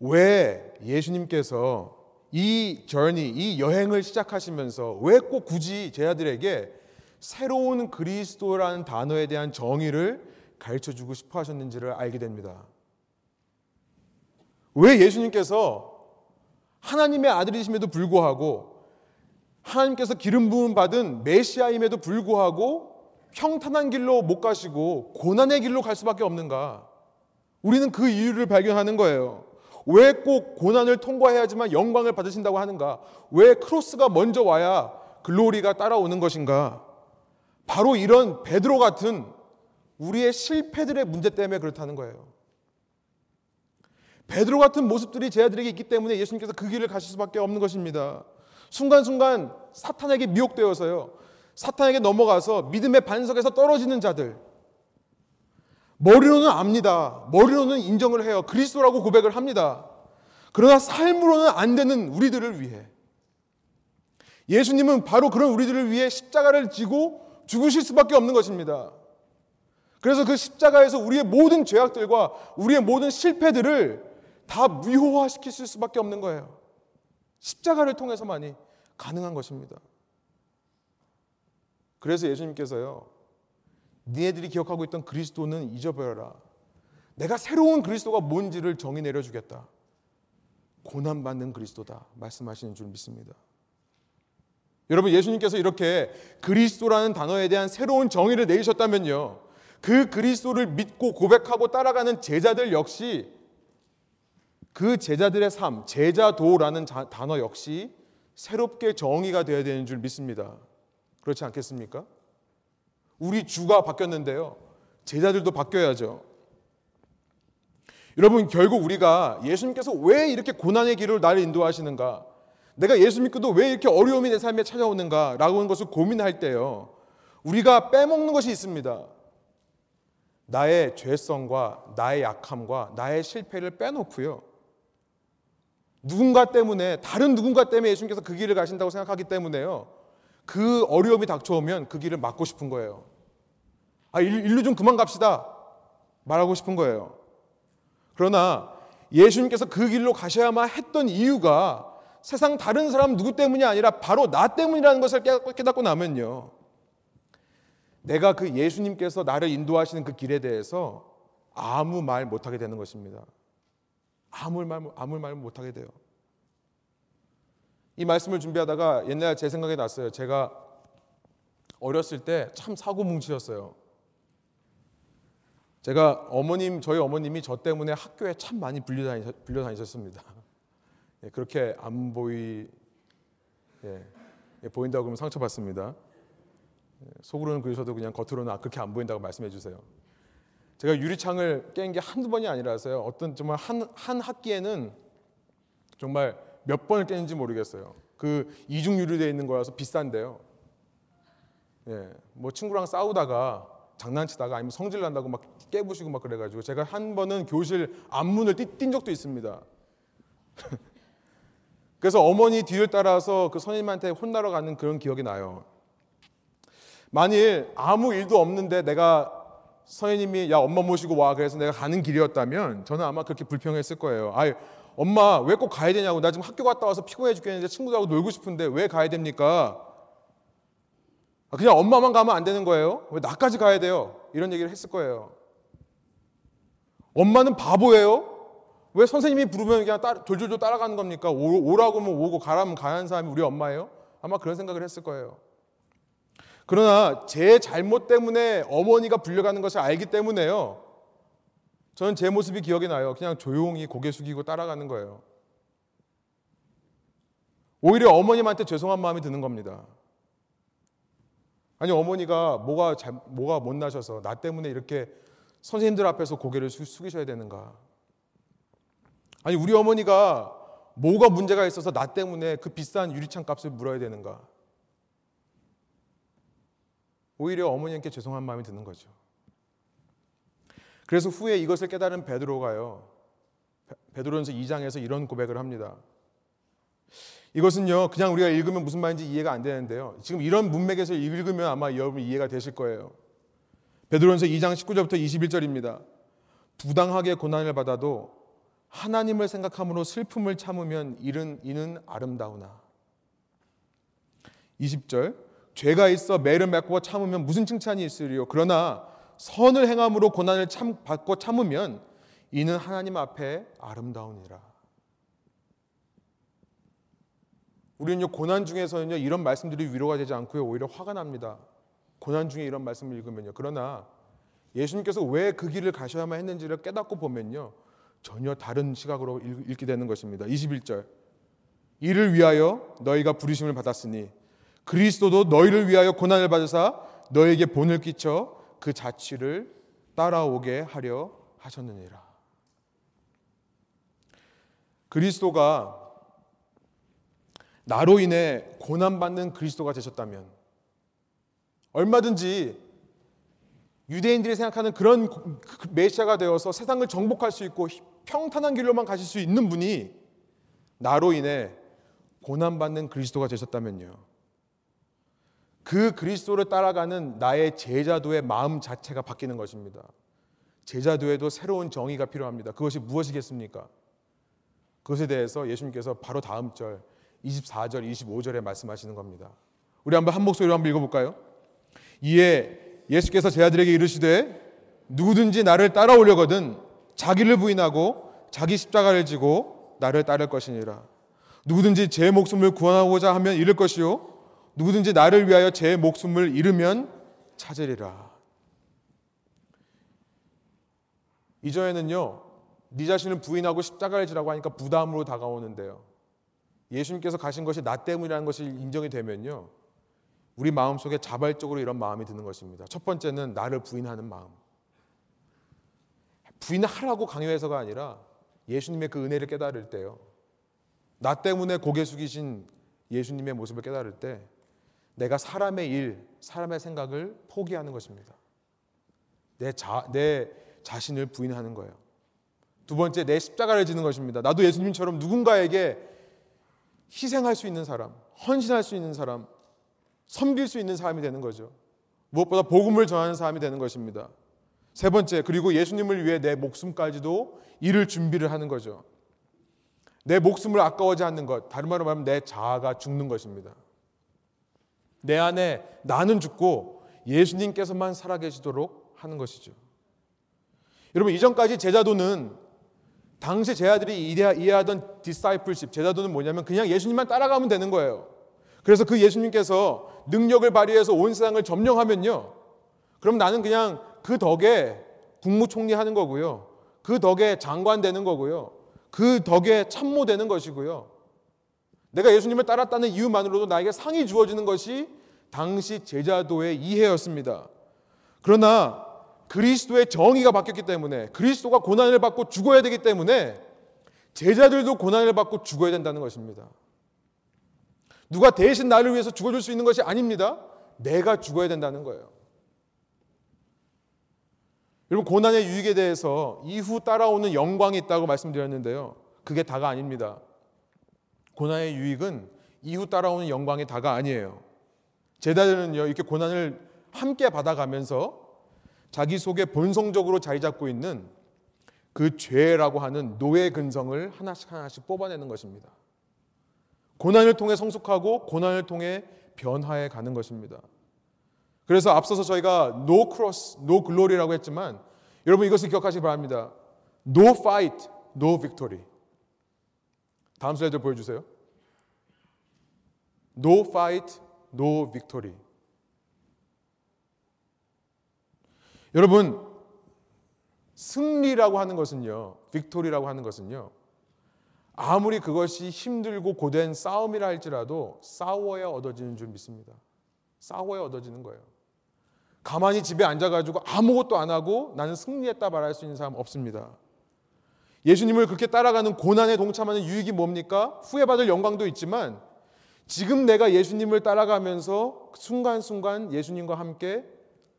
왜 예수님께서 이 journey, 이 여행을 시작하시면서 왜 꼭 굳이 제자들에게 새로운 그리스도라는 단어에 대한 정의를 가르쳐 주고 싶어 하셨는지를 알게 됩니다. 왜 예수님께서 하나님의 아들이심에도 불구하고 하나님께서 기름 부음 받은 메시아임에도 불구하고 평탄한 길로 못 가시고 고난의 길로 갈 수밖에 없는가? 우리는 그 이유를 발견하는 거예요. 왜 꼭 고난을 통과해야지만 영광을 받으신다고 하는가? 왜 크로스가 먼저 와야 글로리가 따라오는 것인가? 바로 이런 베드로 같은 우리의 실패들의 문제 때문에 그렇다는 거예요. 베드로 같은 모습들이 제자들에게 있기 때문에 예수님께서 그 길을 가실 수밖에 없는 것입니다. 순간순간 사탄에게 미혹되어서요. 사탄에게 넘어가서 믿음의 반석에서 떨어지는 자들. 머리로는 압니다. 머리로는 인정을 해요. 그리스도라고 고백을 합니다. 그러나 삶으로는 안 되는 우리들을 위해 예수님은 바로 그런 우리들을 위해 십자가를 지고 죽으실 수밖에 없는 것입니다. 그래서 그 십자가에서 우리의 모든 죄악들과 우리의 모든 실패들을 다 무효화시킬 수밖에 없는 거예요. 십자가를 통해서만이 가능한 것입니다. 그래서 예수님께서요, 니네들이 기억하고 있던 그리스도는 잊어버려라. 내가 새로운 그리스도가 뭔지를 정의 내려주겠다. 고난받는 그리스도다. 말씀하시는 줄 믿습니다. 여러분, 예수님께서 이렇게 그리스도라는 단어에 대한 새로운 정의를 내리셨다면요. 그 그리스도를 믿고 고백하고 따라가는 제자들 역시 그 제자들의 삶, 제자도라는 단어 역시 새롭게 정의가 되어야 되는 줄 믿습니다. 그렇지 않겠습니까? 우리 주가 바뀌었는데요. 제자들도 바뀌어야죠. 여러분, 결국 우리가 예수님께서 왜 이렇게 고난의 길을 나를 인도하시는가? 내가 예수 믿고도 왜 이렇게 어려움이 내 삶에 찾아오는가? 라고 하는 것을 고민할 때요. 우리가 빼먹는 것이 있습니다. 나의 죄성과 나의 약함과 나의 실패를 빼놓고요. 누군가 때문에 다른 누군가 때문에 예수님께서 그 길을 가신다고 생각하기 때문에요. 그 어려움이 닥쳐오면 그 길을 막고 싶은 거예요. 아, 일로 좀 그만 갑시다. 말하고 싶은 거예요. 그러나 예수님께서 그 길로 가셔야만 했던 이유가 세상 다른 사람 누구 때문이 아니라 바로 나 때문이라는 것을 깨닫고 나면요. 내가 그 예수님께서 나를 인도하시는 그 길에 대해서 아무 말 못하게 되는 것입니다. 아무 말, 아무 말 못하게 돼요. 이 말씀을 준비하다가 옛날 제 생각이 났어요. 제가 어렸을 때 참 사고뭉치였어요. 제가 어머님, 저희 어머님이 저 때문에 학교에 참 많이 불려다니셨, 습니다 [LAUGHS] 예, 그렇게 안 보이, 예, 예, 보인다고 그러면 상처받습니다. 속으로는 그러셔도 그냥 겉으로는 아, 그렇게 안 보인다고 말씀해 주세요. 제가 유리창을 깬 게 한두 번이 아니라서요. 어떤 정말 한, 한 학기에는 정말 몇 번을 깼는지 모르겠어요. 그 이중 유리되어 있는 거라서 비싼데요. 예, 뭐 친구랑 싸우다가 장난치다가 아니면 성질 난다고 막 깨부시고 막 그래가지고 제가 한 번은 교실 앞문을 뛴 적도 있습니다. [LAUGHS] 그래서 어머니 뒤를 따라서 그 선생님한테 혼나러 가는 그런 기억이 나요. 만일 아무 일도 없는데 내가 선생님이 야 엄마 모시고 와 그래서 내가 가는 길이었다면 저는 아마 그렇게 불평했을 거예요. 아 엄마 왜 꼭 가야 되냐고 나 지금 학교 갔다 와서 피곤해 죽겠는데 친구들하고 놀고 싶은데 왜 가야 됩니까? 아, 그냥 엄마만 가면 안 되는 거예요? 왜 나까지 가야 돼요? 이런 얘기를 했을 거예요. 엄마는 바보예요? 왜 선생님이 부르면 그냥 따, 졸졸졸 따라가는 겁니까? 오, 라고 하면 오고 가라면 가는 사람이 우리 엄마예요? 아마 그런 생각을 했을 거예요. 그러나 제 잘못 때문에 어머니가 불려가는 것을 알기 때문에요. 저는 제 모습이 기억이 나요. 그냥 조용히 고개 숙이고 따라가는 거예요. 오히려 어머님한테 죄송한 마음이 드는 겁니다. 아니 어머니가 뭐가 잘, 뭐가 못 나셔서 나 때문에 이렇게 선생님들 앞에서 고개를 숙이셔야 되는가? 아니 우리 어머니가 뭐가 문제가 있어서 나 때문에 그 비싼 유리창 값을 물어야 되는가? 오히려 어머니께 죄송한 마음이 드는 거죠. 그래서 후에 이것을 깨달은 베드로가요. 베드로전서 2장에서 이런 고백을 합니다. 이것은요, 그냥 우리가 읽으면 무슨 말인지 이해가 안 되는데요. 지금 이런 문맥에서 읽으면 아마 여러분 이해가 되실 거예요. 베드로전서 2장 19절부터 21절입니다. 부당하게 고난을 받아도 하나님을 생각함으로 슬픔을 참으면 이는 아름다우나. 20절 죄가 있어 매를 맺고 참으면 무슨 칭찬이 있으리요 그러나 선을 행함으로 고난을 참 받고 참으면 이는 하나님 앞에 아름다우니라. 우리는요 고난 중에서는요 이런 말씀들이 위로가 되지 않고요 오히려 화가 납니다. 고난 중에 이런 말씀을 읽으면요. 그러나 예수님께서 왜 그 길을 가셔야만 했는지를 깨닫고 보면요. 전혀 다른 시각으로 읽게 되는 것입니다. 21절. 이를 위하여 너희가 부르심을 받았으니 그리스도도 너희를 위하여 고난을 받으사 너에게 본을 끼쳐 그 자취를 따라오게 하려 하셨느니라. 그리스도가 나로 인해 고난받는 그리스도가 되셨다면 얼마든지 유대인들이 생각하는 그런 그 메시아가 되어서 세상을 정복할 수 있고 평탄한 길로만 가실 수 있는 분이 나로 인해 고난받는 그리스도가 되셨다면요. 그 그리스도를 따라가는 나의 제자도의 마음 자체가 바뀌는 것입니다. 제자도에도 새로운 정의가 필요합니다. 그것이 무엇이겠습니까? 그것에 대해서 예수님께서 바로 다음 절 24절, 25절에 말씀하시는 겁니다. 우리 한번 한 목소리로 한번 읽어볼까요? 이에 예수께서 제자들에게 이르시되 누구든지 나를 따라오려거든 자기를 부인하고 자기 십자가를 지고 나를 따를 것이니라. 누구든지 제 목숨을 구원하고자 하면 잃을 것이요 누구든지 나를 위하여 제 목숨을 잃으면 찾으리라. 이전에는요, 네 자신을 부인하고 십자가를 지라고 하니까 부담으로 다가오는데요. 예수님께서 가신 것이 나 때문이라는 것이 인정이 되면요, 우리 마음 속에 자발적으로 이런 마음이 드는 것입니다. 첫 번째는 나를 부인하는 마음. 부인하라고 강요해서가 아니라 예수님의 그 은혜를 깨달을 때요. 나 때문에 고개 숙이신 예수님의 모습을 깨달을 때 내가 사람의 일, 사람의 생각을 포기하는 것입니다. 내, 자, 내 자신을 부인하는 거예요. 두 번째, 내 십자가를 지는 것입니다. 나도 예수님처럼 누군가에게 희생할 수 있는 사람, 헌신할 수 있는 사람, 섬길 수 있는 사람이 되는 거죠. 무엇보다 복음을 전하는 사람이 되는 것입니다. 세 번째, 그리고 예수님을 위해 내 목숨까지도 이를 준비를 하는 거죠. 내 목숨을 아까워지 않는 것, 다른 말로 말하면 내 자아가 죽는 것입니다. 내 안에 나는 죽고 예수님께서만 살아계시도록 하는 것이죠. 여러분 이전까지 제자도는 당시 제자들이 이해하던 디사이플십 제자도는 뭐냐면 그냥 예수님만 따라가면 되는 거예요. 그래서 그 예수님께서 능력을 발휘해서 온 세상을 점령하면요. 그럼 나는 그냥 그 덕에 국무총리 하는 거고요. 그 덕에 장관 되는 거고요. 그 덕에 참모 되는 것이고요. 내가 예수님을 따랐다는 이유만으로도 나에게 상이 주어지는 것이 당시 제자도의 이해였습니다. 그러나 그리스도의 정의가 바뀌었기 때문에 그리스도가 고난을 받고 죽어야 되기 때문에 제자들도 고난을 받고 죽어야 된다는 것입니다. 누가 대신 나를 위해서 죽어줄 수 있는 것이 아닙니다. 내가 죽어야 된다는 거예요. 여러분 고난의 유익에 대해서 이후 따라오는 영광이 있다고 말씀드렸는데요. 그게 다가 아닙니다. 고난의 유익은 이후 따라오는 영광이 다가 아니에요. 제자들은요 이렇게 고난을 함께 받아가면서 자기 속에 본성적으로 자리 잡고 있는 그 죄라고 하는 노예 근성을 하나씩 하나씩 뽑아내는 것입니다. 고난을 통해 성숙하고 고난을 통해 변화해 가는 것입니다. 그래서 앞서서 저희가 no cross, no glory라고 했지만 여러분 이것을 기억하시기 바랍니다. No fight, no victory. 다음 슬라이드 보여주세요. No fight, no victory. 여러분 승리라고 하는 것은요, 빅토리라고 하는 것은요, 아무리 그것이 힘들고 고된 싸움이라 할지라도 싸워야 얻어지는 줄 믿습니다. 싸워야 얻어지는 거예요. 가만히 집에 앉아가지고 아무것도 안 하고 나는 승리했다 말할 수 있는 사람 없습니다. 예수님을 그렇게 따라가는 고난에 동참하는 유익이 뭡니까? 후회받을 영광도 있지만 지금 내가 예수님을 따라가면서 순간순간 예수님과 함께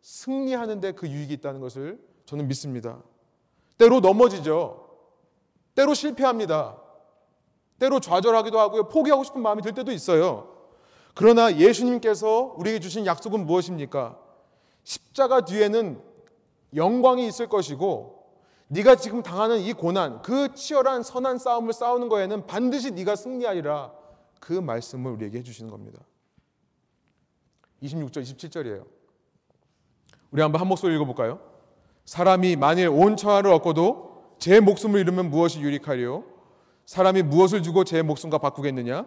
승리하는데 그 유익이 있다는 것을 저는 믿습니다. 때로 넘어지죠. 때로 실패합니다. 때로 좌절하기도 하고요. 포기하고 싶은 마음이 들 때도 있어요. 그러나 예수님께서 우리에게 주신 약속은 무엇입니까? 십자가 뒤에는 영광이 있을 것이고 네가 지금 당하는 이 고난, 그 치열한 선한 싸움을 싸우는 거에는 반드시 네가 승리하리라. 그 말씀을 우리에게 해 주시는 겁니다. 26절, 27절이에요. 우리 한번 한 목소리 읽어 볼까요? 사람이 만일 온 천하를 얻고도 제 목숨을 잃으면 무엇이 유익하리요? 사람이 무엇을 주고 제 목숨과 바꾸겠느냐?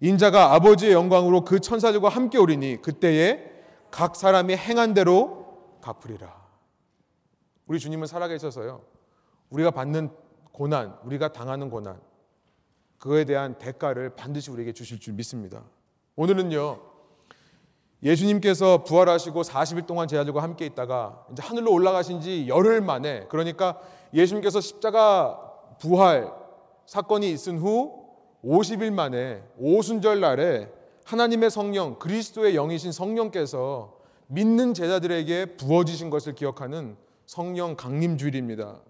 인자가 아버지의 영광으로 그 천사들과 함께 오리니 그때에 각 사람이 행한 대로 갚으리라. 우리 주님은 살아계셔서요. 우리가 받는 고난, 우리가 당하는 고난, 그거에 대한 대가를 반드시 우리에게 주실 줄 믿습니다. 오늘은요. 예수님께서 부활하시고 40일 동안 제자들과 함께 있다가 이제 하늘로 올라가신 지 열흘 만에 그러니까 예수님께서 십자가 부활 사건이 있은 후 50일 만에 오순절 날에 하나님의 성령 그리스도의 영이신 성령께서 믿는 제자들에게 부어지신 것을 기억하는 성령 강림 주일입니다.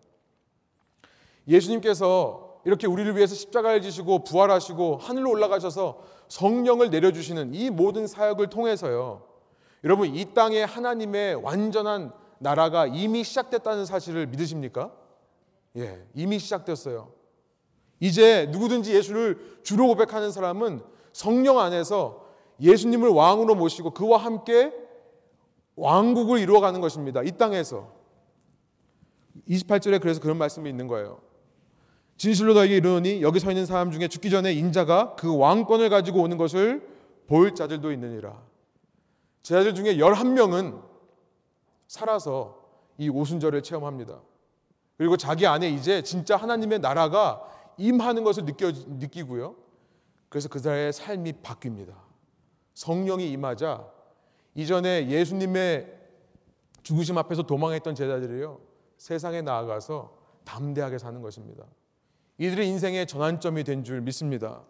예수님께서 이렇게 우리를 위해서 십자가를 지시고 부활하시고 하늘로 올라가셔서 성령을 내려주시는 이 모든 사역을 통해서요. 여러분 이 땅에 하나님의 완전한 나라가 이미 시작됐다는 사실을 믿으십니까? 예, 이미 시작됐어요. 이제 누구든지 예수를 주로 고백하는 사람은 성령 안에서 예수님을 왕으로 모시고 그와 함께 왕국을 이루어가는 것입니다. 이 땅에서. 28절에 그래서 그런 말씀이 있는 거예요. 진실로 너에게 이르노니 여기 서 있는 사람 중에 죽기 전에 인자가 그 왕권을 가지고 오는 것을 볼 자들도 있느니라. 제자들 중에 11명은 살아서 이 오순절을 체험합니다. 그리고 자기 안에 이제 진짜 하나님의 나라가 임하는 것을 느껴, 느끼고요. 그래서 그들의 삶이 바뀝니다. 성령이 임하자 이전에 예수님의 죽으심 앞에서 도망했던 제자들이요. 세상에 나아가서 담대하게 사는 것입니다. 이들의 인생의 전환점이 된 줄 믿습니다.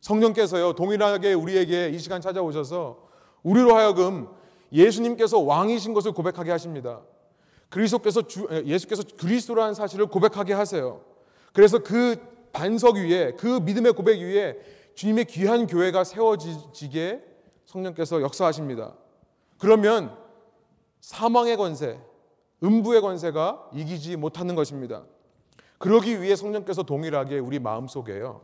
성령께서요, 동일하게 우리에게 이 시간 찾아오셔서 우리로 하여금 예수님께서 왕이신 것을 고백하게 하십니다. 그리스도께서 주, 예수께서 그리스도라는 사실을 고백하게 하세요. 그래서 그 반석 위에 그 믿음의 고백 위에 주님의 귀한 교회가 세워지게 성령께서 역사하십니다. 그러면 사망의 권세, 음부의 권세가 이기지 못하는 것입니다. 그러기 위해 성령께서 동일하게 우리 마음속에요.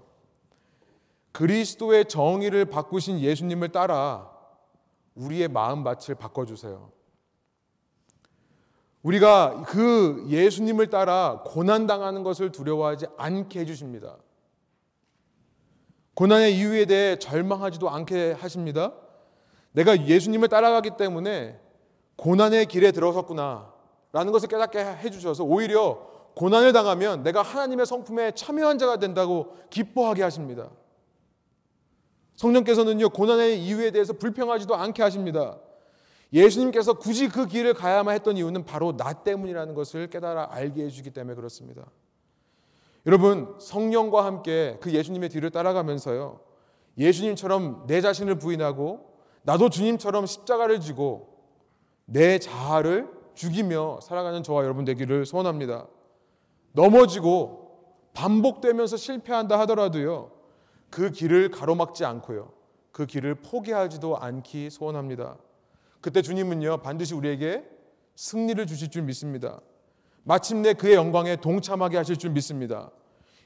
그리스도의 정의를 바꾸신 예수님을 따라 우리의 마음밭을 바꿔주세요. 우리가 그 예수님을 따라 고난당하는 것을 두려워하지 않게 해주십니다. 고난의 이유에 대해 절망하지도 않게 하십니다. 내가 예수님을 따라가기 때문에 고난의 길에 들어섰구나. 라는 것을 깨닫게 해주셔서 오히려 고난을 당하면 내가 하나님의 성품에 참여한 자가 된다고 기뻐하게 하십니다. 성령께서는요, 고난의 이유에 대해서 불평하지도 않게 하십니다. 예수님께서 굳이 그 길을 가야만 했던 이유는 바로 나 때문이라는 것을 깨달아 알게 해주기 때문에 그렇습니다. 여러분, 성령과 함께 그 예수님의 뒤를 따라가면서요, 예수님처럼 내 자신을 부인하고 나도 주님처럼 십자가를 지고 내 자아를 죽이며 살아가는 저와 여러분 되기를 소원합니다. 넘어지고 반복되면서 실패한다 하더라도요. 그 길을 가로막지 않고요. 그 길을 포기하지도 않기 소원합니다. 그때 주님은요. 반드시 우리에게 승리를 주실 줄 믿습니다. 마침내 그의 영광에 동참하게 하실 줄 믿습니다.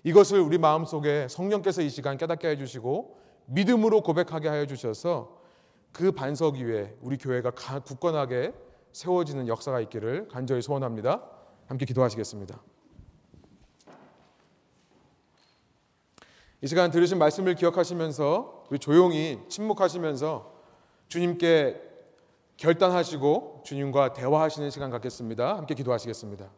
이것을 우리 마음속에 성령께서 이 시간 깨닫게 해 주시고 믿음으로 고백하게 하여 주셔서 그 반석 위에 우리 교회가 가- 굳건하게 세워지는 역사가 있기를 간절히 소원합니다. 함께 기도하시겠습니다. 이 시간 들으신 말씀을 기억하시면서 우리 조용히 침묵하시면서 주님께 결단하시고 주님과 대화하시는 시간 갖겠습니다. 함께 기도하시겠습니다.